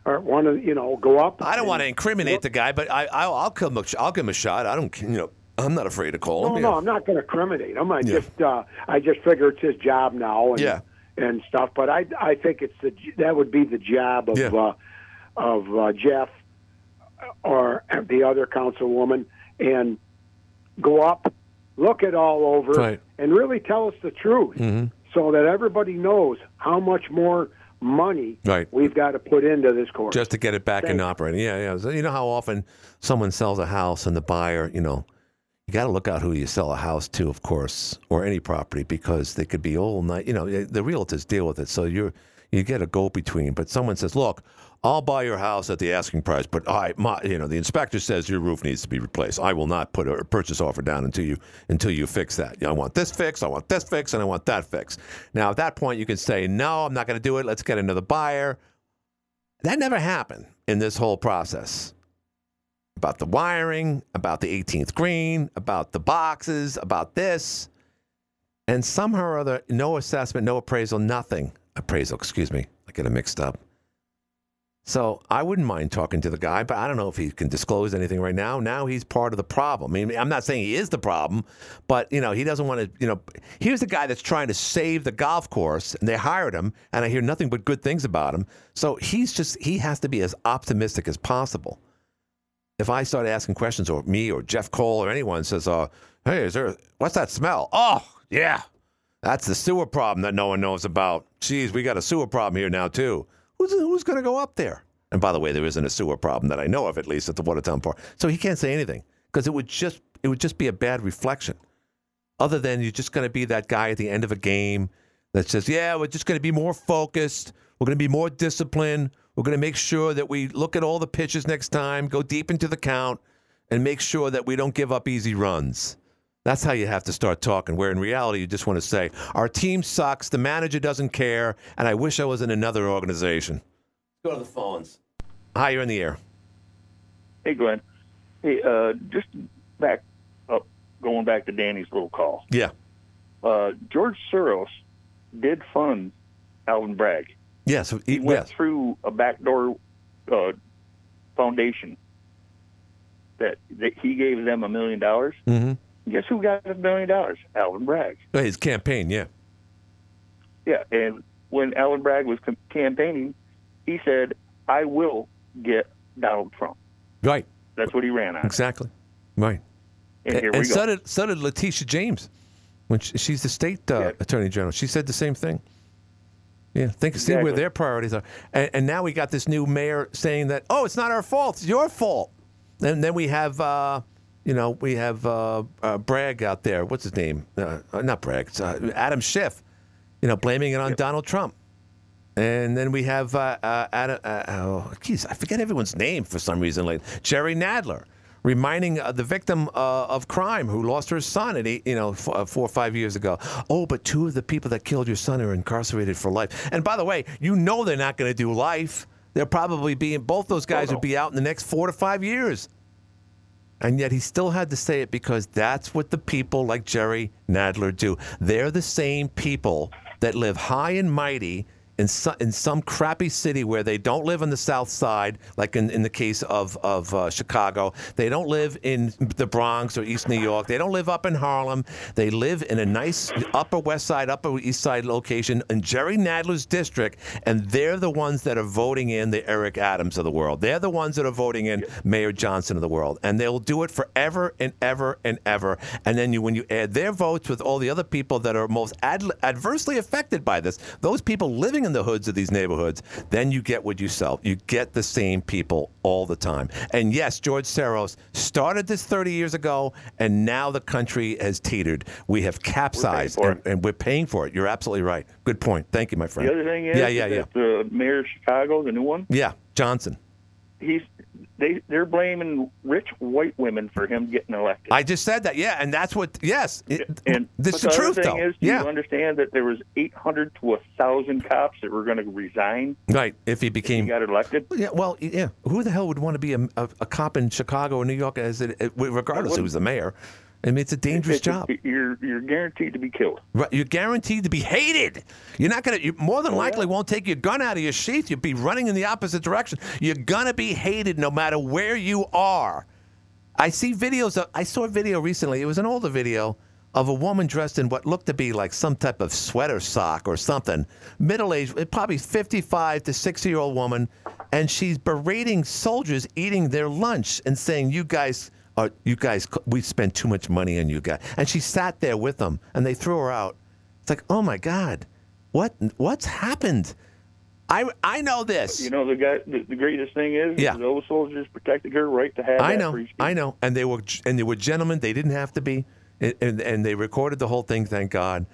or one of you know go up. I don't want to incriminate the guy, but I, I'll, I'll give him a, I'll give him a shot. I don't, you know, I'm not afraid to call No, him. no, Yeah. I'm not going to incriminate him. I Yeah. just, uh, I just figure it's his job now, and Yeah. and stuff. But I, I think it's the that would be the job of Yeah. uh, of uh, Jeff or the other councilwoman, and go up, look it all over, Right. and really tell us the truth, Mm-hmm. so that everybody knows how much more money Right. we've got to put into this course. just to get it back in operating. Yeah, yeah. So you know how often someone sells a house and the buyer, you know, you got to look out who you sell a house to, of course, or any property because they could be all night. You know, the realtors deal with it, so you're you get a go between. But someone says, "Look, I'll buy your house at the asking price, but I, my, you know, the inspector says your roof needs to be replaced. I will not put a purchase offer down until you until you fix that. I want this fixed, I want this fixed, and I want that fixed. Now, at that point, you can say, "No, I'm not going to do it. Let's get another buyer." That never happened in this whole process. About the wiring, about the 18th green, about the boxes, about this. And somehow or other, no assessment, no appraisal, nothing. Appraisal, excuse me. I get it mixed up. So I wouldn't mind talking to the guy, but I don't know if he can disclose anything right now. Now he's part of the problem. I mean, I'm not saying he is the problem, but you know, he doesn't want to. You know, here's the guy that's trying to save the golf course, and they hired him, and I hear nothing but good things about him. So he's just he has to be as optimistic as possible. If I start asking questions, or me, or Jeff Cole, or anyone says, "Uh, hey, is there what's that smell?" Oh, yeah, that's the sewer problem that no one knows about. Geez, we got a sewer problem here now too. Who's who's going to go up there? And by the way, there isn't a sewer problem that I know of, at least at the Watertown Park. So he can't say anything because it would just it would just be a bad reflection. Other than you're just going to be that guy at the end of a game that says, "Yeah, we're just going to be more focused. We're going to be more disciplined. We're going to make sure that we look at all the pitches next time, go deep into the count, and make sure that we don't give up easy runs." That's how you have to start talking. Where in reality, you just want to say, "Our team sucks. The manager doesn't care, and I wish I was in another organization." Go to the phones. Hi, you're in the air. Hey, Glenn. Hey, uh, just back up, going back to Danny's little call. Yeah. Uh, George Soros did fund Alvin Bragg. Yes. He He, went yes. through a backdoor uh, foundation that, that he gave them a million dollars. Mm-hmm. Guess who got a million dollars? Alvin Bragg. His campaign. Yeah. Yeah, and when Alvin Bragg was campaigning, he said, "I will get Donald Trump. Right. That's what he ran on. Exactly. Right. And here and we go. so did so did Letitia James, when she, she's the state uh, attorney general. She said the same thing. Yeah, think see where their priorities are. And, and now we got this new mayor saying that oh, it's not our fault, it's your fault. And then we have uh, you know we have uh, uh, Bragg out there. What's his name? Uh, uh, not Bragg. It's, uh, Adam Schiff. You know, blaming it on Donald Trump. And then we have uh, uh, Adam, uh, oh, geez, I forget everyone's name for some reason. Like Jerry Nadler, reminding uh, the victim uh, of crime who lost her son at eight, you know f- uh, four or five years ago. Oh, but two of the people that killed your son are incarcerated for life. And by the way, you know they're not going to do life. They'll probably be both those guys will be out in the next four to five years. And yet he still had to say it because that's what the people like Jerry Nadler do. They're the same people that live high and mighty in, so, in some crappy city where they don't live on the south side, like in, in the case of, of uh, Chicago. They don't live in the Bronx or East New York. They don't live up in Harlem. They live in a nice upper west side, upper east side location in Jerry Nadler's district, and they're the ones that are voting in the Eric Adams of the world. They're the ones that are voting in Mayor Johnson of the world, and they'll do it forever and ever and ever. And then you, when you add their votes with all the other people that are most ad- adversely affected by this, those people living in the hoods of these neighborhoods, then you get what you sell. You get the same people all the time. And yes, George Soros started this 30 years ago, and now the country has teetered. We have capsized, for and, and we're paying for it. You're absolutely right. Good point. Thank you, my friend. The other thing is, yeah, yeah, yeah, the mayor of Chicago, the new one, yeah. Johnson. he's they they're blaming rich white women for him getting elected. I just said that. Yeah, and that's what. Yes, it, and this is the the truth, thing though. is, do yeah, you understand that there was 800 to a thousand cops that were going to resign right. If he if he became got elected? Yeah, well, yeah. Who the hell would want to be a, a, a cop in Chicago or New York, as it, it- regardless who's the mayor? I mean, it's a dangerous It's- job. You're you're guaranteed to be killed. Right, you're guaranteed to be hated. You're not gonna. You more than likely won't take your gun out of your sheath. You'll be running in the opposite direction. You're gonna be hated no matter where you are. I see videos. Of, I saw a video recently. It was an older video of a woman dressed in what looked to be like some type of sweater sock or something. Middle aged, eh, probably 55 to 60 year old woman, and she's berating soldiers eating their lunch and saying, "You guys." Are, you guys, we spend too much money on you guys. And she sat there with them, and they threw her out. It's like, oh my God, what what's happened? I I know this. You know the guy. The, the greatest thing is, Yeah. those soldiers protected her right to have. I know. I know, and they were and they were gentlemen. They didn't have to be, and, and and they recorded the whole thing. Thank God.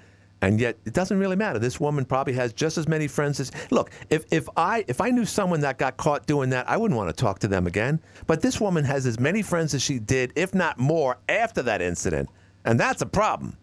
And yet, it doesn't really matter. This woman probably has just as many friends as. Look, if if I if I knew someone that got caught doing that, I wouldn't want to talk to them again. But this woman has as many friends as she did, if not more, after that incident, and that's a problem.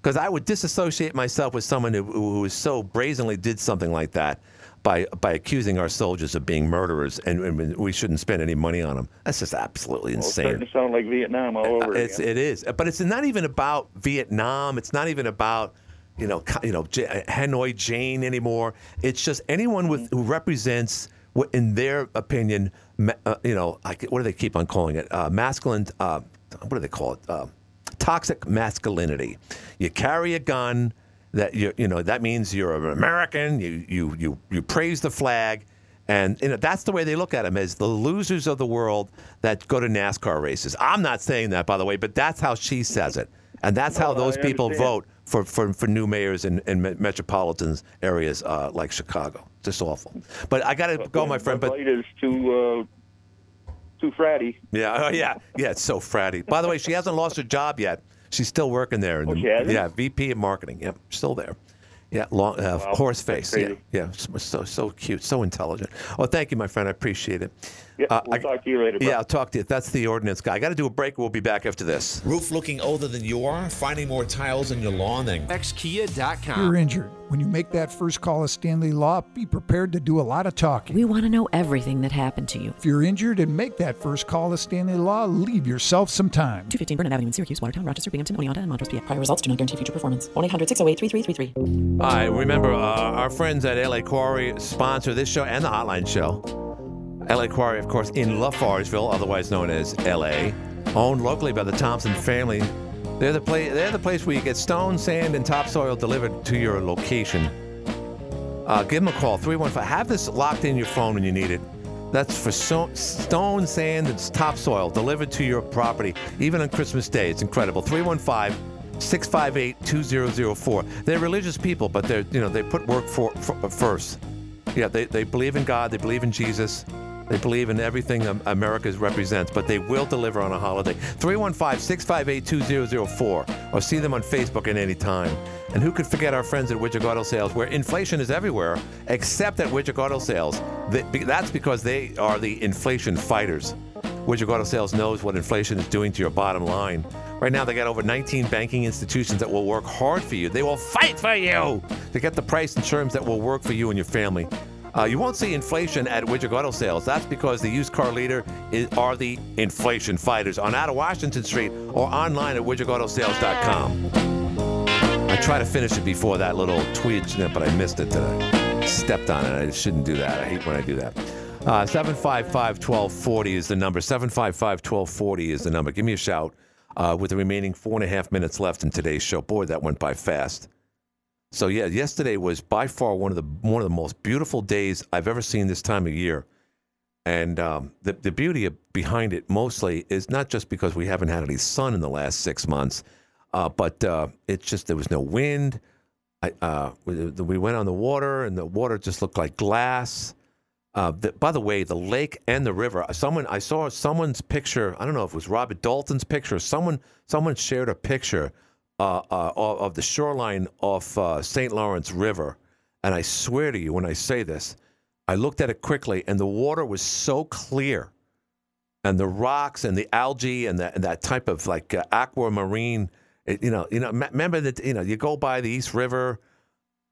Because I would disassociate myself with someone who, who so brazenly did something like that by by accusing our soldiers of being murderers, and, and we shouldn't spend any money on them. That's just absolutely Well, it's insane. starting to sound like Vietnam all uh, over It's, again. it is, but it's not even about Vietnam. It's not even about you know you know J- Hanoi Jane anymore. It's just anyone with who represents, what in their opinion, ma- uh, you know, I, what do they keep on calling it? Uh, masculine. Uh, what do they call it? Uh, toxic masculinity. You carry a gun. That you you know that means you're an American. You you you you praise the flag. And you know, that's the way they look at them as the losers of the world that go to NASCAR races. I'm not saying that, by the way, but that's how she says it. And that's how those people vote for, for, for new mayors in, in metropolitan areas uh, like Chicago. Just awful. But I got to go, my friend. Bud Light is too uh, too fratty. yeah, oh, yeah, yeah, it's so fratty. By the way, she hasn't lost her job yet. She's still working there. in Oh, she? Yeah, VP of marketing. Yep, still there. Yeah, long, uh, Wow, horse face. Yeah, yeah, so, so cute, so intelligent. Well, thank you, my friend. I appreciate it. Yeah, Uh, we'll I- talk to you later. bro. Yeah, I'll talk to you. That's the ordinance guy. I got to do a break. We'll be back after this. Roof looking older than you are? Finding more tiles in your lawn than xkia.com. You're injured. When you make that first call at Stanley Law, be prepared to do a lot of talking. We want to know everything that happened to you. If you're injured and make that first call at Stanley Law, leave yourself some time. 215 Burnet Avenue in Syracuse, Watertown, Rochester, Binghamton, Oneonta, and Montrose, PA. Prior results do not guarantee future performance. 1 800 608 3333. All right, remember uh, our friends at LA Quarry sponsor this show and the Hotline Show. LA Quarry, of course, in LaFargeville, otherwise known as LA, owned locally by the Thompson family. They're the place. They're the place where you get stone, sand, and topsoil delivered to your location. Uh, give them a call, 315. Have this locked in your phone when you need it. That's for so- stone, sand, and topsoil delivered to your property, even on Christmas Day. It's incredible. 315 658 2004. They're religious people, but they're, you know, they put work for, for, first. Yeah, they, they believe in God, they believe in Jesus, they believe in everything Am- America represents, but they will deliver on a holiday. 315 658 2004 or see them on Facebook at any time. And who could forget our friends at Widrick Auto Sales, where inflation is everywhere except at Widrick Auto Sales? That's because they are the inflation fighters. Widrick Auto Sales knows what inflation is doing to your bottom line. Right now, they got over 19 banking institutions that will work hard for you. They will fight for you to get the price and terms that will work for you and your family. Uh, you won't see inflation at Widrick Auto Sales. That's because the used car leader is, are the inflation fighters on out of Washington Street or online at widrickautosales.com. I tried to finish it before that little tweet, but I missed it today. Stepped on it. I shouldn't do that. I hate when I do that. Uh, 1240 is the number. 755 1240 is the number. Give me a shout uh, with the remaining four and a half minutes left in today's show. Boy, that went by fast. So yeah, yesterday was by far one of the one of the most beautiful days I've ever seen this time of year, and um, the the beauty of, behind it mostly is not just because we haven't had any sun in the last six months, uh, but uh, it's just there was no wind. I, uh, we, we went on the water, and the water just looked like glass. Uh, the, by the way, the lake and the river. Someone I saw someone's picture. I don't know if it was Robert Dalton's picture. Someone someone shared a picture uh, uh, of the shoreline of uh, St. Lawrence River, and I swear to you, when I say this, I looked at it quickly, and the water was so clear, and the rocks and the algae and that and that type of like uh, aquamarine. It, you know, you know. me- Remember that you know you go by the East River,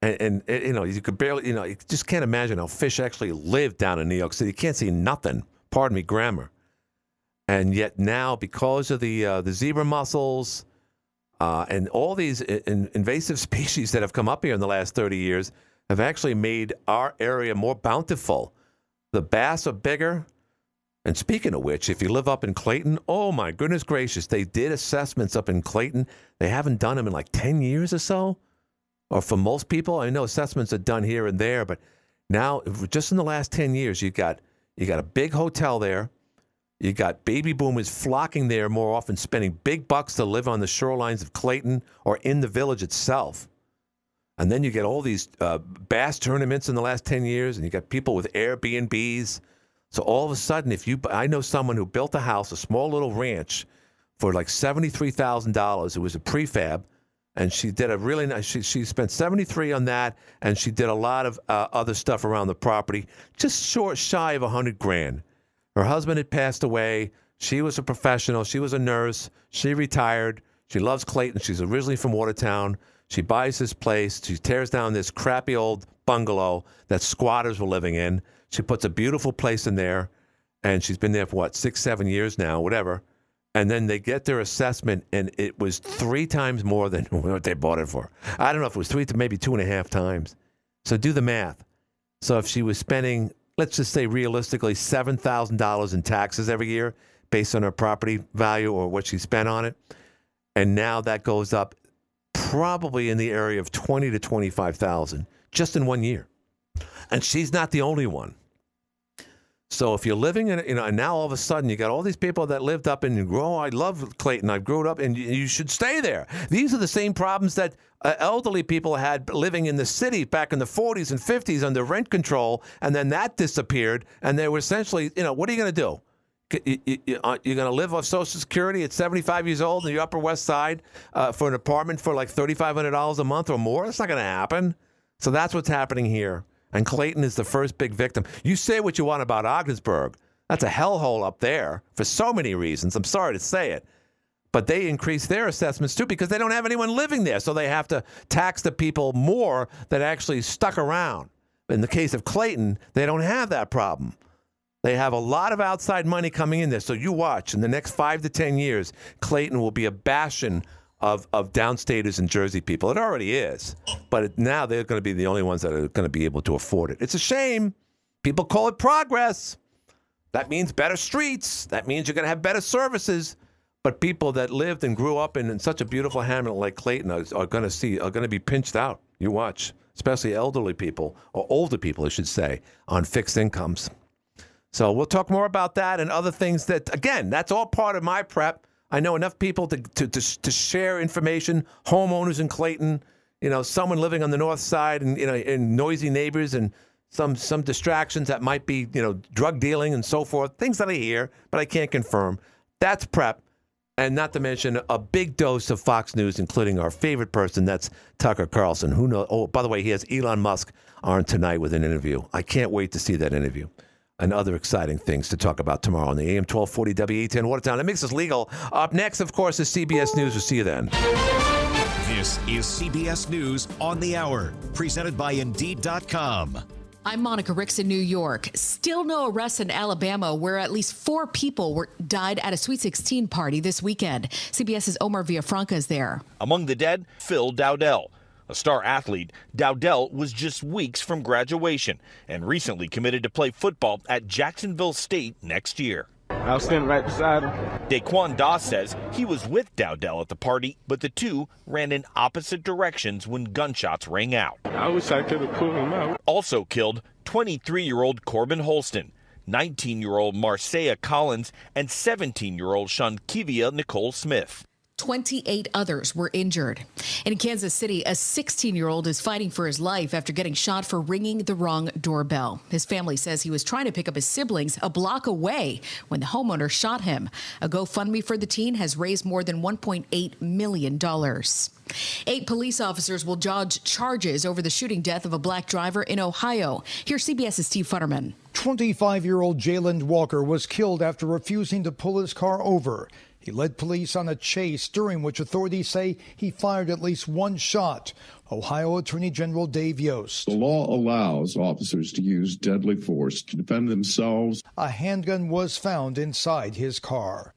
and, and it- you know you could barely, you know, you just can't imagine how fish actually live down in New York City. You can't see nothing. Pardon me, grammar. And yet now, because of the uh, the zebra mussels uh, and all these in, invasive species that have come up here in the last 30 years, have actually made our area more bountiful. The bass are bigger. And speaking of which, if you live up in Clayton, oh my goodness gracious, they did assessments up in Clayton. They haven't done them in like 10 years or so. Or for most people, I know assessments are done here and there, but now just in the last 10 years, you've got you got a big hotel there. You got baby boomers flocking there more often, spending big bucks to live on the shorelines of Clayton or in the village itself. And then you get all these uh, bass tournaments in the last 10 years, and you got people with Airbnbs. So all of a sudden, if you, I know someone who built a house, a small little ranch, for like $73,000. It was a prefab. And she did a really nice, she, she spent 73 on that, and she did a lot of uh, other stuff around the property, just short, shy of a 100 grand. Her husband had passed away. She was a professional. She was a nurse. She retired. She loves Clayton. She's originally from Watertown. She buys this place. She tears down this crappy old bungalow that squatters were living in. She puts a beautiful place in there, and she's been there for what six, seven years now, whatever. And then they get their assessment, and it was three times more than what they bought it for. I don't know if it was three to maybe two and a half times. So do the math. So if she was spending, let's just say realistically, seven thousand dollars in taxes every year based on her property value or what she spent on it, and now that goes up probably in the area of twenty to twenty-five thousand just in one year. And she's not the only one. So if you're living in, you know, and now all of a sudden you got all these people that lived up in, oh, I love Clayton, I grew up, and you, you should stay there. These are the same problems that uh, elderly people had living in the city back in the 40s and 50s under rent control, and then that disappeared, and they were essentially, you know, what are you going to do? You- you- uh, You're going to live off Social Security at 75 years old in the Upper West Side uh, for an apartment for like $3,500 a month or more? That's not going to happen. So that's what's happening here. And Clayton is the first big victim. You say what you want about Ogdensburg. That's a hellhole up there for so many reasons. I'm sorry to say it. But they increase their assessments too because they don't have anyone living there. So they have to tax the people more that actually stuck around. In the case of Clayton, they don't have that problem. They have a lot of outside money coming in there. So you watch in the next five to 10 years, Clayton will be a bastion of, of downstaters and Jersey people. It already is. But it, now they're going to be the only ones that are going to be able to afford it. It's a shame. People call it progress. That means better streets. That means you're going to have better services. But people that lived and grew up in, in such a beautiful hamlet like Clayton are, are going to see are going to be pinched out. You watch, especially elderly people or older people, I should say, on fixed incomes. So we'll talk more about that and other things that, again, that's all part of my prep. I know enough people to, to, to, to share information, homeowners in Clayton, you know, someone living on the north side and, you know, and noisy neighbors and some, some distractions that might be, you know, drug dealing and so forth, things that I hear, but I can't confirm. That's prep. And not to mention a big dose of Fox News, including our favorite person, that's Tucker Carlson. Who knows? Oh, by the way, he has Elon Musk on tonight with an interview. I can't wait to see that interview and other exciting things to talk about tomorrow on the AM 1240 WATN Watertown. It makes us legal. Up next, of course, is CBS News. We'll see you then. This is CBS News on the Hour, presented by Indeed.com. I'm Monica Ricks in New York. Still no arrests in Alabama, where at least four people were died at a Sweet 16 party this weekend. CBS's Omar Villafranca is there. Among the dead, Phil Dowdell. A star athlete, Dowdell was just weeks from graduation and recently committed to play football at Jacksonville State next year. I was standing right beside him. Daquan Doss says he was with Dowdell at the party, but the two ran in opposite directions when gunshots rang out. I wish I could have pulled him out. Also killed 23 year old Corbin Holston, 19 year old Marsiah Collins, and 17 year old Shaunkivia Nicole Smith. 28 others were injured. In Kansas City, a 16 year old is fighting for his life after getting shot for ringing the wrong doorbell. His family says he was trying to pick up his siblings a block away when the homeowner shot him. A GoFundMe for the teen has raised more than $1.8 million. Eight police officers will dodge charges over the shooting death of a black driver in Ohio. Here's CBS's Steve Futterman. 25 year old Jayland Walker was killed after refusing to pull his car over. He led police on a chase during which authorities say he fired at least one shot. Ohio Attorney General Dave Yost. The law allows officers to use deadly force to defend themselves. A handgun was found inside his car.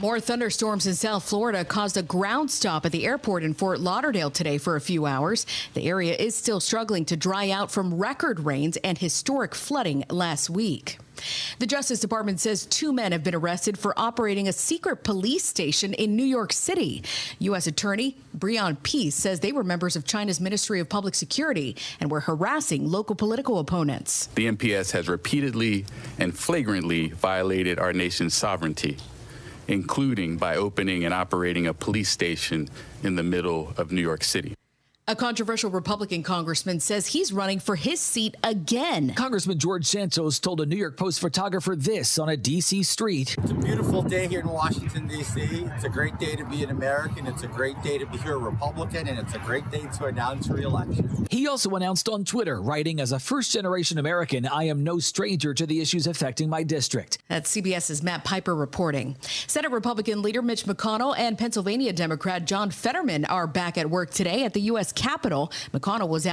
More thunderstorms in South Florida caused a ground stop at the airport in Fort Lauderdale today for a few hours. The area is still struggling to dry out from record rains and historic flooding last week. The Justice Department says two men have been arrested for operating a secret police station in New York City. U.S. Attorney Breon Peace says they were members of China's Ministry of Public Security and were harassing local political opponents. The MPS has repeatedly and flagrantly violated our nation's sovereignty including by opening and operating a police station in the middle of New York City. A controversial Republican congressman says he's running for his seat again. Congressman George Santos told a New York Post photographer this on a D.C. street. It's a beautiful day here in Washington, D.C. It's a great day to be an American. It's a great day to be here a Republican, and it's a great day to announce reelection. He also announced on Twitter, writing, As a first generation American, I am no stranger to the issues affecting my district. That's CBS's Matt Piper reporting. Senate Republican leader Mitch McConnell and Pennsylvania Democrat John Fetterman are back at work today at the U.S. Capitol. McConnell was out.